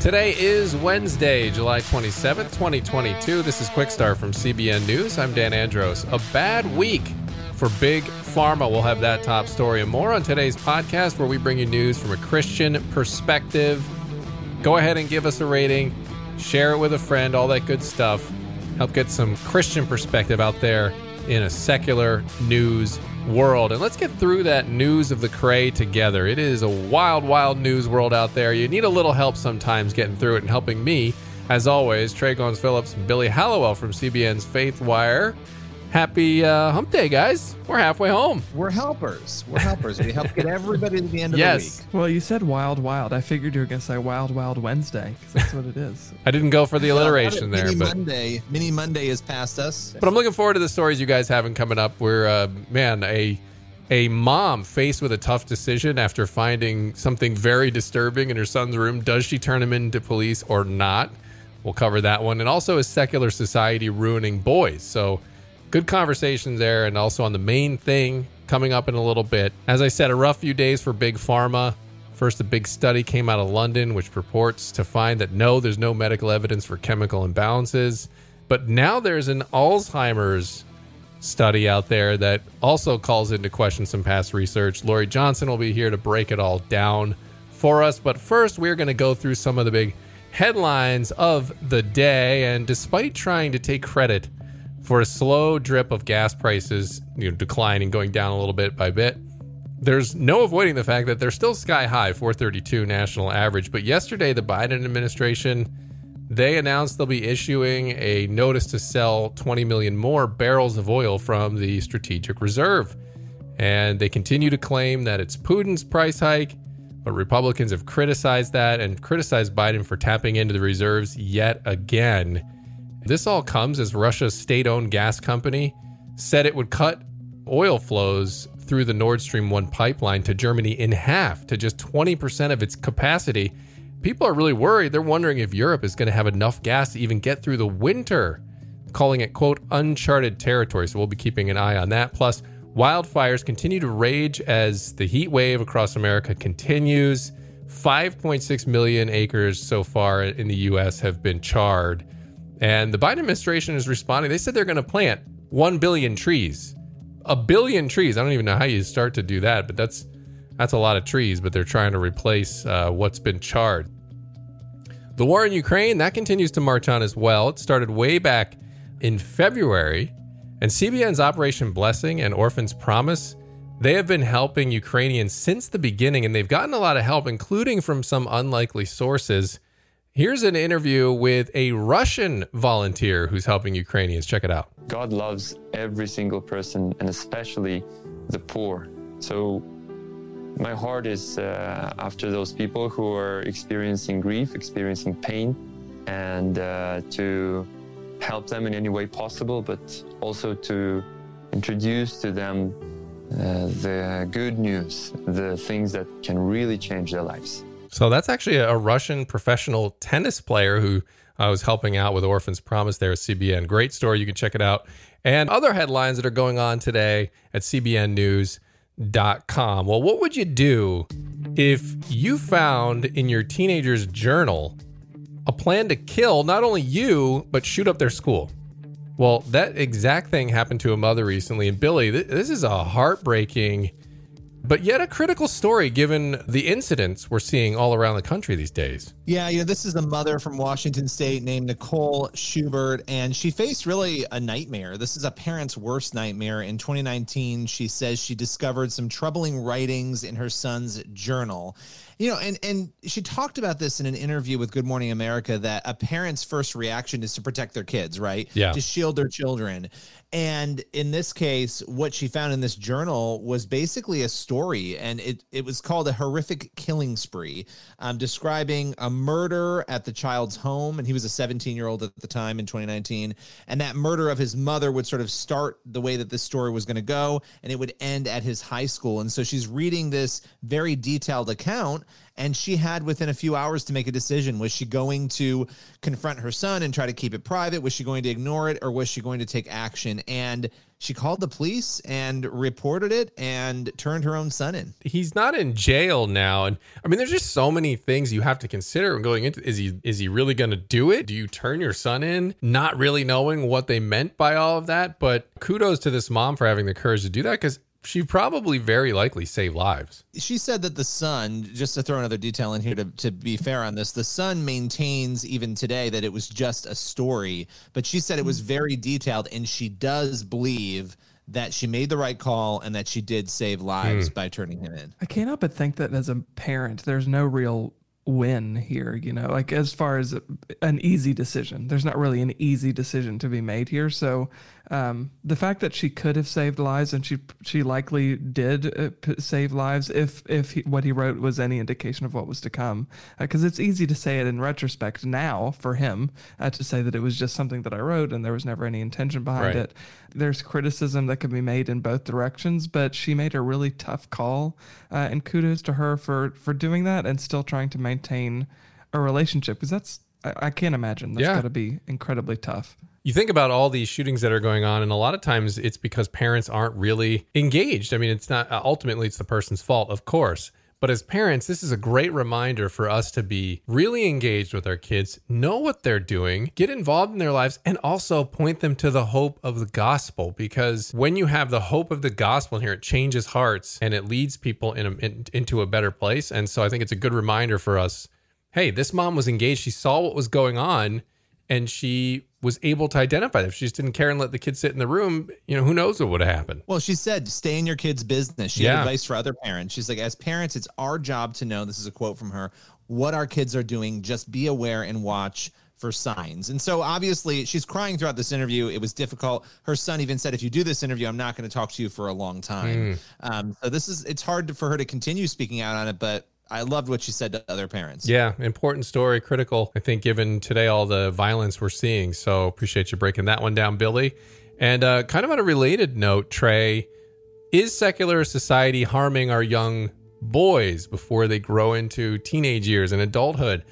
Today is Wednesday, July 27th, 2022. This is Quick Start from CBN News. I'm Dan Andros. A bad week for Big Pharma. We'll have that top story and more on today's podcast where we bring you news from a Christian perspective. Go ahead and give us a rating, share it with a friend, all that good stuff. Help get some Christian perspective out there in a secular news world. And let's get through that news of the Cray together. It is a wild, wild news world out there. You need a little help sometimes getting through it and helping me. As always, Trey Goins Phillips Billy Hallowell from CBN's Faith Wire. Happy uh, hump day, guys. We're halfway home. We're helpers. We're helpers. we help get everybody to the end of yes. the week. Well, you said wild, wild. I figured you were going to say wild, wild Wednesday because that's what it is. I didn't go for the alliteration there, Mini but Monday, Mini Monday is past us. but I'm looking forward to the stories you guys having coming up. Where uh, man, a a mom faced with a tough decision after finding something very disturbing in her son's room. Does she turn him into police or not? We'll cover that one, and also is secular society ruining boys? So good conversations there, and also on the main thing coming up in a little bit. As I said, a rough few days for big pharma. First, a big study came out of London, which purports to find that no, there's no medical evidence for chemical imbalances. But now there's an Alzheimer's study out there that also calls into question some past research. Lorie Johnson will be here to break it all down for us. But first, we're going to go through some of the big headlines of the day. And despite trying to take credit for a slow drip of gas prices, you know, declining, going down a little bit by bit, there's no avoiding the fact that they're still sky high, 432 national average. But yesterday, the Biden administration they announced they'll be issuing a notice to sell 20 million more barrels of oil from the strategic reserve. And they continue to claim that it's Putin's price hike, but Republicans have criticized that and criticized Biden for tapping into the reserves yet again. This all comes as Russia's state owned gas company said it would cut oil flows through the Nord Stream 1 pipeline to Germany in half to just 20% of its capacity. People are really worried. They're wondering if Europe is going to have enough gas to even get through the winter, calling it, quote, uncharted territory. So we'll be keeping an eye on that. Plus, wildfires continue to rage as the heat wave across America continues. 5.6 million acres so far in the U.S. have been charred. And the Biden administration is responding. They said they're going to plant 1 billion trees. A billion trees. I don't even know how you start to do that, but that's that's a lot of trees, but they're trying to replace uh, what's been charred. The war in Ukraine, that continues to march on as well. It started way back in February, and CBN's Operation Blessing and Orphans Promise, they have been helping Ukrainians since the beginning, and they've gotten a lot of help, including from some unlikely sources. Here's an interview with a Russian volunteer who's helping Ukrainians. Check it out. God loves every single person, and especially the poor. So my heart is uh, after those people who are experiencing grief, experiencing pain, and uh, to help them in any way possible, but also to introduce to them uh, the good news, the things that can really change their lives. So that's actually a Russian professional tennis player who I was helping out with Orphans Promise there at CBN. Great story. You can check it out. And other headlines that are going on today at CBN News com. Well, what would you do if you found in your teenager's journal a plan to kill not only you, but shoot up their school? Well, that exact thing happened to a mother recently. And Billy, this is a heartbreaking, but yet a critical story given the incidents we're seeing all around the country these days. Yeah, you know, this is a mother from Washington State named Nicole Schubert, and she faced really a nightmare. This is a parent's worst nightmare. In 2019, she says she discovered some troubling writings in her son's journal you know and and she talked about this in an interview with good morning america that a parent's first reaction is to protect their kids right yeah to shield their children and in this case what she found in this journal was basically a story and it, it was called a horrific killing spree um, describing a murder at the child's home and he was a 17 year old at the time in 2019 and that murder of his mother would sort of start the way that this story was going to go and it would end at his high school. And so she's reading this very detailed account and she had within a few hours to make a decision. Was she going to confront her son and try to keep it private? Was she going to ignore it or was she going to take action? And she called the police and reported it and turned her own son in. He's not in jail now, and I mean, there's just so many things you have to consider going into. Is he is he really going to do it? Do you turn your son in, not really knowing what they meant by all of that? But kudos to this mom for having the courage to do that because she probably very likely saved lives. She said that the son, just to throw another detail in here to, to be fair on this, the son maintains even today that it was just a story, but she said it was hmm. very detailed and she does believe that she made the right call and that she did save lives hmm. by turning him in. I can't but think that as a parent, there's no real win here, you know, like as far as an easy decision. There's not really an easy decision to be made here. So um, the fact that she could have saved lives and she she likely did uh, p- save lives if if he, what he wrote was any indication of what was to come, because uh, it's easy to say it in retrospect now for him uh, to say that it was just something that I wrote and there was never any intention behind Right. it. There's criticism that can be made in both directions, but she made a really tough call, uh, and kudos to her for for doing that and still trying to maintain a relationship because that's I, I can't imagine that's Yeah. got to be incredibly tough. You think about all these shootings that are going on, and a lot of times it's because parents aren't really engaged. I mean, it's not uh, ultimately it's the person's fault, of course. But as parents, this is a great reminder for us to be really engaged with our kids, know what they're doing, get involved in their lives, and also point them to the hope of the gospel. Because when you have the hope of the gospel in here, it changes hearts and it leads people in, a, in into a better place. And so I think it's a good reminder for us. Hey, this mom was engaged. She saw what was going on, and she was able to identify. If she just didn't care and let the kids sit in the room, you know, who knows what would have happened. Well, she said, stay in your kid's business. She Yeah. had advice for other parents. She's like, as parents, it's our job to know this is a quote from her what our kids are doing. Just be aware and watch for signs. And so obviously she's crying throughout this interview. It was difficult. Her son even said, if you do this interview, I'm not going to talk to you for a long time. Um, so this is, it's hard to, for her to continue speaking out on it, but I loved what she said to other parents. Yeah, important story, critical, I think, given today all the violence we're seeing. So appreciate you breaking that one down, Billy. And uh, kind of on a related note, Trey, is secular society harming our young boys before they grow into teenage years and adulthood?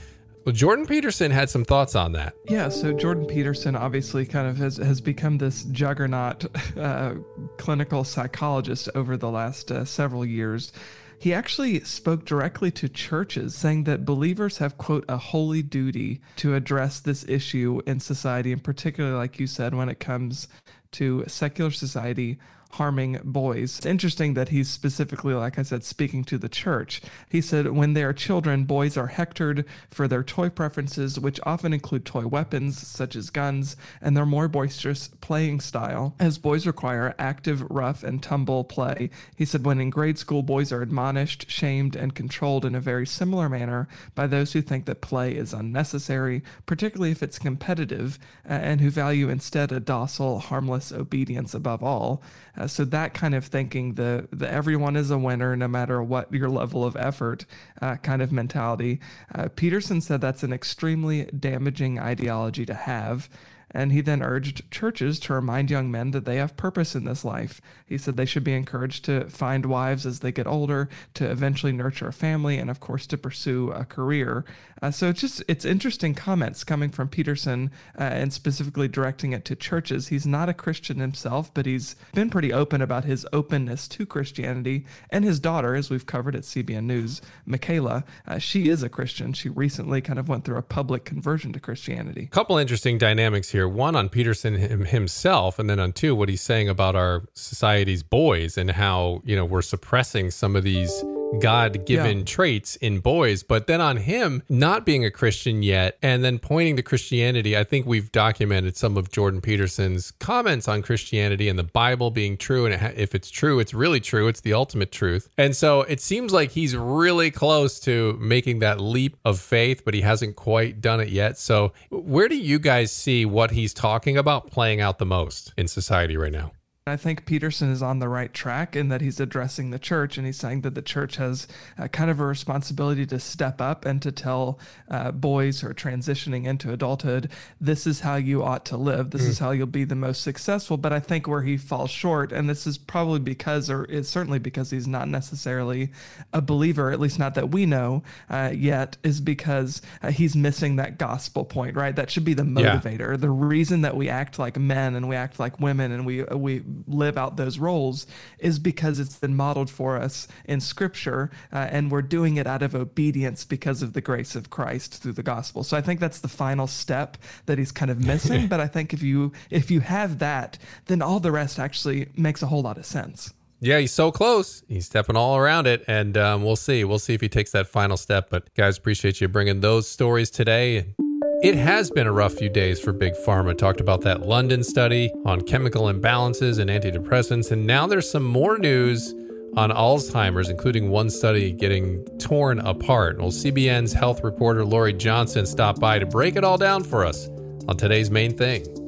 Well, Jordan Peterson had some thoughts on that. Yeah, so Jordan Peterson obviously kind of has, has become this juggernaut uh, clinical psychologist over the last uh, several years. He actually spoke directly to churches, saying that believers have, quote, a holy duty to address this issue in society, and particularly, like you said, when it comes to secular society harming boys. It's interesting that he's specifically, like I said, speaking to the church. He said, when they are children, boys are hectored for their toy preferences, which often include toy weapons such as guns, and their more boisterous playing style, as boys require active, rough, and tumble play. He said, when in grade school, boys are admonished, shamed, and controlled in a very similar manner by those who think that play is unnecessary, particularly if it's competitive, and who value instead a docile, harmless obedience above all. Uh, so that kind of thinking, the the everyone is a winner no matter what your level of effort, uh, kind of mentality. Uh, Peterson said that's an extremely damaging ideology to have. And he then urged churches to remind young men that they have purpose in this life. He said they should be encouraged to find wives as they get older, to eventually nurture a family, and of course to pursue a career. Uh, so it's just it's interesting comments coming from Peterson, uh, and specifically directing it to churches. He's not a Christian himself, but he's been pretty open about his openness to Christianity. And his daughter, as we've covered at CBN News, Mikhaila, uh, she is a Christian. She recently kind of went through a public conversion to Christianity. couple interesting dynamics here. One on Peterson him, himself, and then on two, what he's saying about our society's boys and how you know we're suppressing some of these God-given Yeah. traits in boys. But then on him not being a Christian yet, and then pointing to Christianity. I think we've documented some of Jordan Peterson's comments on Christianity and the Bible being true. And if it's true, it's really true. It's the ultimate truth. And so it seems like he's really close to making that leap of faith, but he hasn't quite done it yet. So where do you guys see what he's talking about playing out the most in society right now? I think Peterson is on the right track in that he's addressing the church and he's saying that the church has uh, kind of a responsibility to step up and to tell uh, boys who are transitioning into adulthood, this is how you ought to live. This mm. is how you'll be the most successful. But I think where he falls short, and this is probably because, or it's certainly because he's not necessarily a believer, at least not that we know uh, yet, is because uh, he's missing that gospel point, right? That should be the motivator. Yeah. The reason that we act like men and we act like women and we, we, live out those roles is because it's been modeled for us in scripture uh, and we're doing it out of obedience because of the grace of Christ through the gospel. So I think that's the final step that he's kind of missing, but I think if you if you have that, then all the rest actually makes a whole lot of sense. Yeah, he's so close. He's stepping all around it, and um, we'll see. We'll see if he takes that final step. But guys, appreciate you bringing those stories today. It has been a rough few days for Big Pharma. Talked about that London study on chemical imbalances and antidepressants, and now there's some more news on Alzheimer's, including one study getting torn apart. Well, CBN's health reporter Lorie Johnson stopped by to break it all down for us on today's main thing.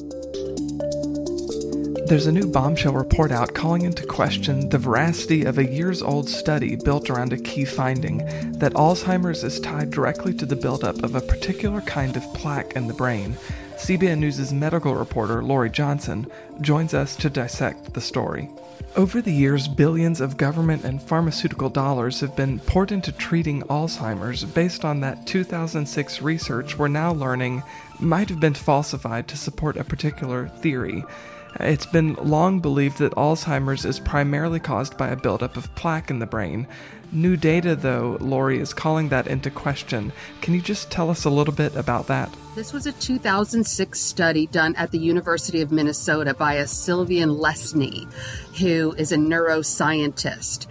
There's a new bombshell report out calling into question the veracity of a years old study built around a key finding that Alzheimer's is tied directly to the buildup of a particular kind of plaque in the brain. CBN News' medical reporter Lorie Johnson joins us to dissect the story. Over the years, billions of government and pharmaceutical dollars have been poured into treating Alzheimer's based on that 2006 research we're now learning might have been falsified to support a particular theory. It's been long believed that Alzheimer's is primarily caused by a buildup of plaque in the brain. New data, though, Lorie is calling that into question. Can you just tell us a little bit about that? This was a 2006 study done at the University of Minnesota by a Sylvain Lesné, who is a neuroscientist.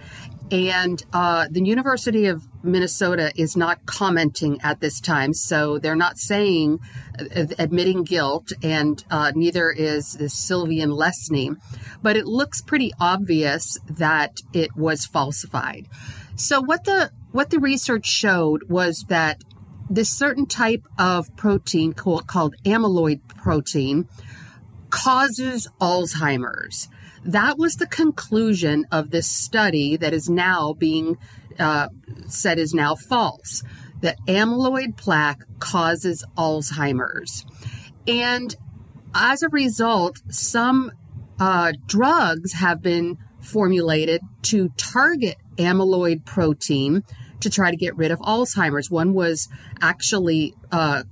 And uh, the University of Minnesota is not commenting at this time, so they're not saying uh, admitting guilt, and uh, neither is the Sylvain Lesné. But it looks pretty obvious that it was falsified. So what the what the research showed was that this certain type of protein called, called amyloid protein causes Alzheimer's. That was the conclusion of this study that is now being uh, said is now false. That amyloid plaque causes Alzheimer's. And as a result, some uh, drugs have been formulated to target amyloid protein to try to get rid of Alzheimer's. One was actually uh,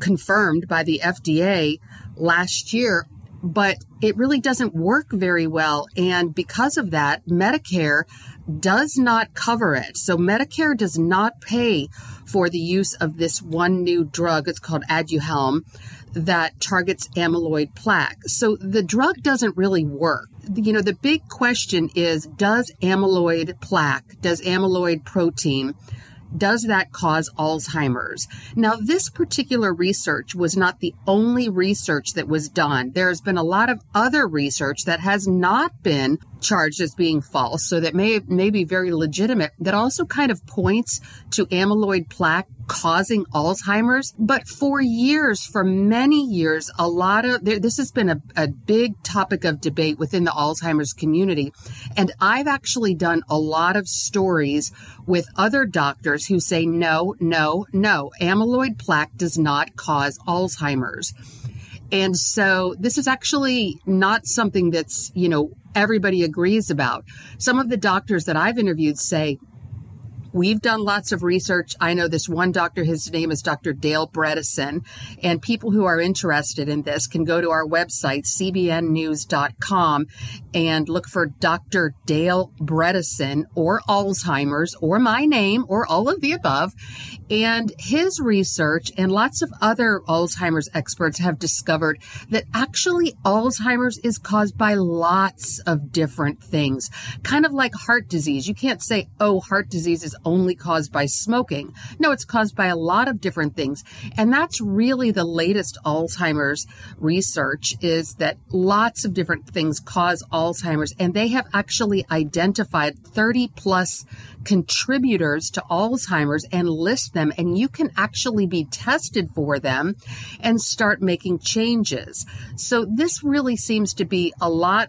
confirmed by the FDA last year but it really doesn't work very well. And because of that, Medicare does not cover it. So Medicare does not pay for the use of this one new drug. It's called Aduhelm that targets amyloid plaque. So the drug doesn't really work. You know, the big question is, does amyloid plaque, does amyloid protein does that cause Alzheimer's? Now, this particular research was not the only research that was done. There has been a lot of other research that has not been charged as being false, so that may, may be very legitimate, that also kind of points to amyloid plaque causing Alzheimer's. But for years, for many years, a lot of this has been a, a big topic of debate within the Alzheimer's community. And I've actually done a lot of stories with other doctors who say, no, no, no, amyloid plaque does not cause Alzheimer's. And so this is actually not something that's, you know, everybody agrees about. Some of the doctors that I've interviewed say, We've done lots of research. I know this one doctor, his name is Dr. Dale Bredesen, and people who are interested in this can go to our website, cbnnews.com, and look for Dr. Dale Bredesen or Alzheimer's or my name or all of the above. And his research and lots of other Alzheimer's experts have discovered that actually Alzheimer's is caused by lots of different things, kind of like heart disease. You can't say, oh, heart disease is only caused by smoking. No, it's caused by a lot of different things. And that's really the latest Alzheimer's research is that lots of different things cause Alzheimer's and they have actually identified 30 plus contributors to Alzheimer's and list them and you can actually be tested for them and start making changes. So this really seems to be a lot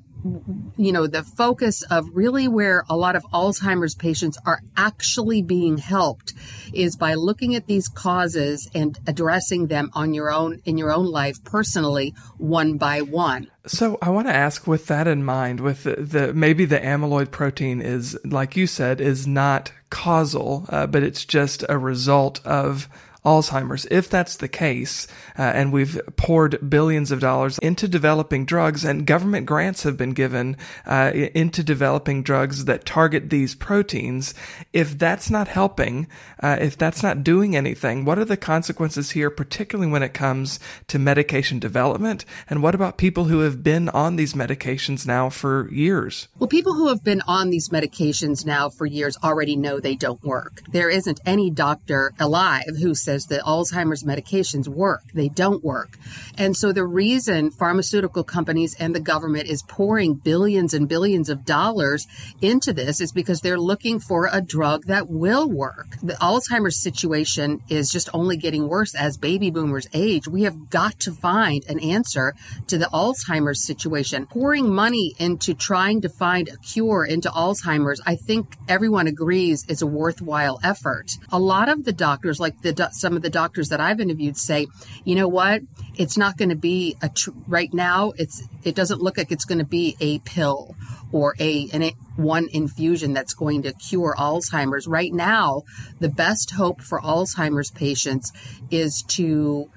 you know, the focus of really where a lot of Alzheimer's patients are actually being helped is by looking at these causes and addressing them on your own, in your own life personally, one by one. So I want to ask with that in mind, with the, the maybe the amyloid protein is, like you said, is not causal, uh, but it's just a result of Alzheimer's. If that's the case, uh, and we've poured billions of dollars into developing drugs, and government grants have been given uh, into developing drugs that target these proteins, if that's not helping, uh, if that's not doing anything, what are the consequences here, particularly when it comes to medication development? And what about people who have been on these medications now for years? Well, people who have been on these medications now for years already know they don't work. There isn't any doctor alive who says says that Alzheimer's medications work. They don't work. And so the reason pharmaceutical companies and the government is pouring billions and billions of dollars into this is because they're looking for a drug that will work. The Alzheimer's situation is just only getting worse as baby boomers age. We have got to find an answer to the Alzheimer's situation. Pouring money into trying to find a cure into Alzheimer's, I think everyone agrees is a worthwhile effort. A lot of the doctors, like the some of the doctors that I've interviewed say, you know what? It's not going to be a tr- right now. It's it doesn't look like it's going to be a pill or a an, one infusion that's going to cure Alzheimer's. Right now, the best hope for Alzheimer's patients is to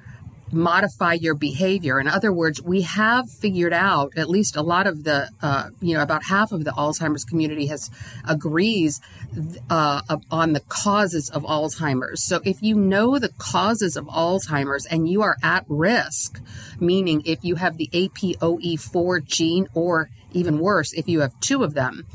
modify your behavior. In other words, we have figured out at least a lot of the, uh, you know, about half of the Alzheimer's community has agrees uh, on the causes of Alzheimer's. So if you know the causes of Alzheimer's and you are at risk, meaning if you have the APOE4 gene or even worse, if you have two of them,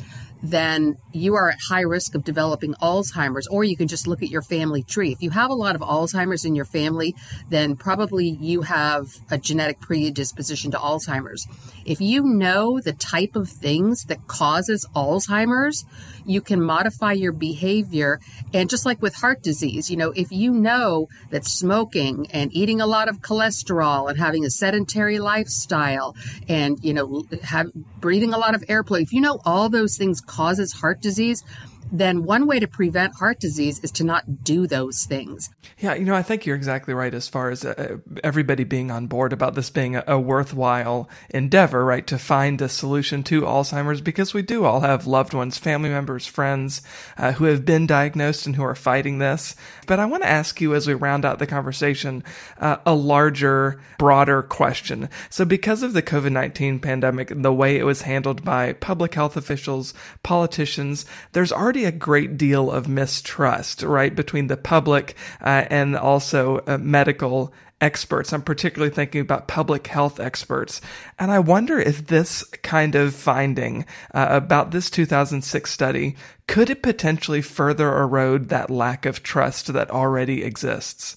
then you are at high risk of developing Alzheimer's, or you can just look at your family tree. If you have a lot of Alzheimer's in your family, then probably you have a genetic predisposition to Alzheimer's. If you know the type of things that causes Alzheimer's, you can modify your behavior. And just like with heart disease, you know, if you know that smoking and eating a lot of cholesterol and having a sedentary lifestyle and, you know, have, breathing a lot of air pollution, if you know all those things causes heart disease, then one way to prevent heart disease is to not do those things. Yeah, you know, I think you're exactly right as far as uh, everybody being on board about this being a, a, worthwhile endeavor, right? To find a solution to Alzheimer's because we do all have loved ones, family members, friends uh, who have been diagnosed and who are fighting this. But I want to ask you as we round out the conversation uh, a larger, broader question. So, because of the COVID 19 pandemic, the way it was handled by public health officials, politicians, there's already a great deal of mistrust, right, between the public uh, and also uh, medical experts. I'm particularly thinking about public health experts. And I wonder if this kind of finding uh, about this 2006 study could it potentially further erode that lack of trust that already exists?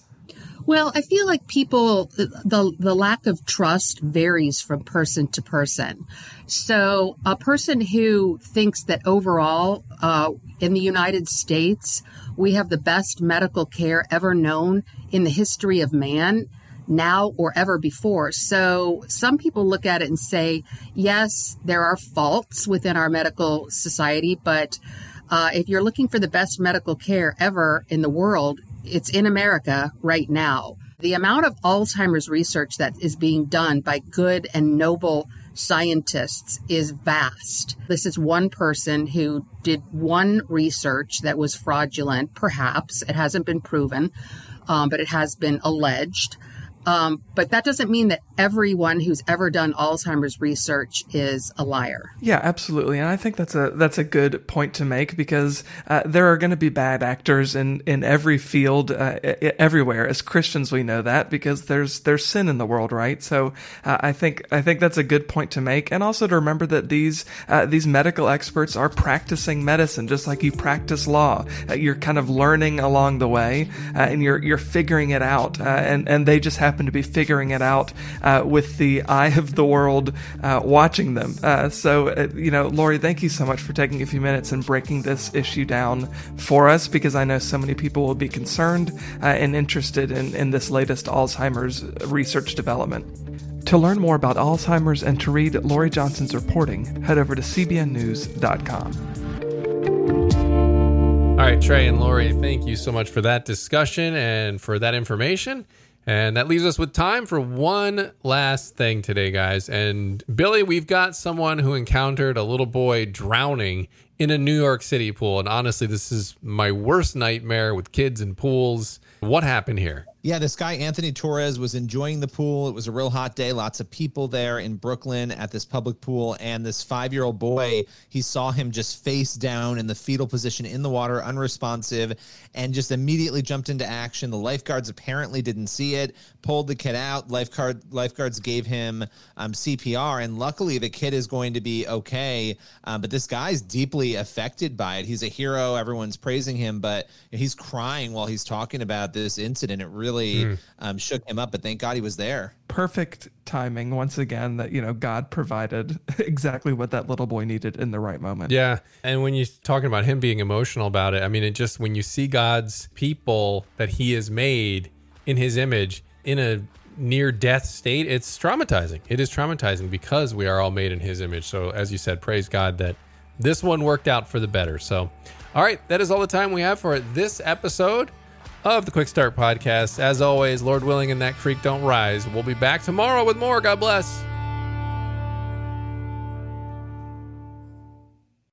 Well, I feel like people the the lack of trust varies from person to person. So, a person who thinks that overall uh, in the United States we have the best medical care ever known in the history of man now or ever before. So some people look at it and say, yes, there are faults within our medical society, but uh, if you're looking for the best medical care ever in the world, it's in America right now. The amount of Alzheimer's research that is being done by good and noble scientists is vast. This is one person who did one research that was fraudulent, perhaps. It hasn't been proven, um, but it has been alleged. Um, but that doesn't mean that everyone who's ever done Alzheimer's research is a liar. Yeah, absolutely, and I think that's a that's a good point to make because uh, there are going to be bad actors in in every field, uh, everywhere. As Christians, we know that because there's there's sin in the world, right? So uh, I think I think that's a good point to make, and also to remember that these uh, these medical experts are practicing medicine just like you practice law. Uh, you're kind of learning along the way, uh, and you're you're figuring it out, and and they just have happen to be figuring it out uh, with the eye of the world uh, watching them. Uh, so, uh, you know, Lorie, thank you so much for taking a few minutes and breaking this issue down for us because I know so many people will be concerned uh, and interested in, in this latest Alzheimer's research development. To learn more about Alzheimer's and to read Lorie Johnson's reporting, head over to cbnnews.com. All right, Trey and Lorie, thank you so much for that discussion and for that information. And that leaves us with time for one last thing today, guys. And Billy, we've got someone who encountered a little boy drowning in a New York City pool. And honestly, this is my worst nightmare with kids and pools. What happened here? Yeah, this guy, Anthony Torres, was enjoying the pool. It was a real hot day, lots of people there in Brooklyn at this public pool. And this five year old boy, he saw him just face down in the fetal position in the water, unresponsive, and just immediately jumped into action. The lifeguards apparently didn't see it, pulled the kid out. Lifeguard Lifeguards gave him um, CPR, and luckily the kid is going to be okay. Um, but this guy's deeply affected by it. He's a hero. Everyone's praising him, but he's crying while he's talking about this incident. It really really mm. um, shook him up. But thank God he was there. Perfect timing once again that you know God provided exactly what that little boy needed in the right moment. Yeah, and when you're talking about him being emotional about it, I mean, it just when you see God's people that He has made in His image in a near death state, it's traumatizing. It is traumatizing because we are all made in His image. So, as you said, praise God that this one worked out for the better. So, all right, that is all the time we have for this episode of the Quick Start Podcast. As always, Lord willing, and that creek don't rise. We'll be back tomorrow with more. God bless.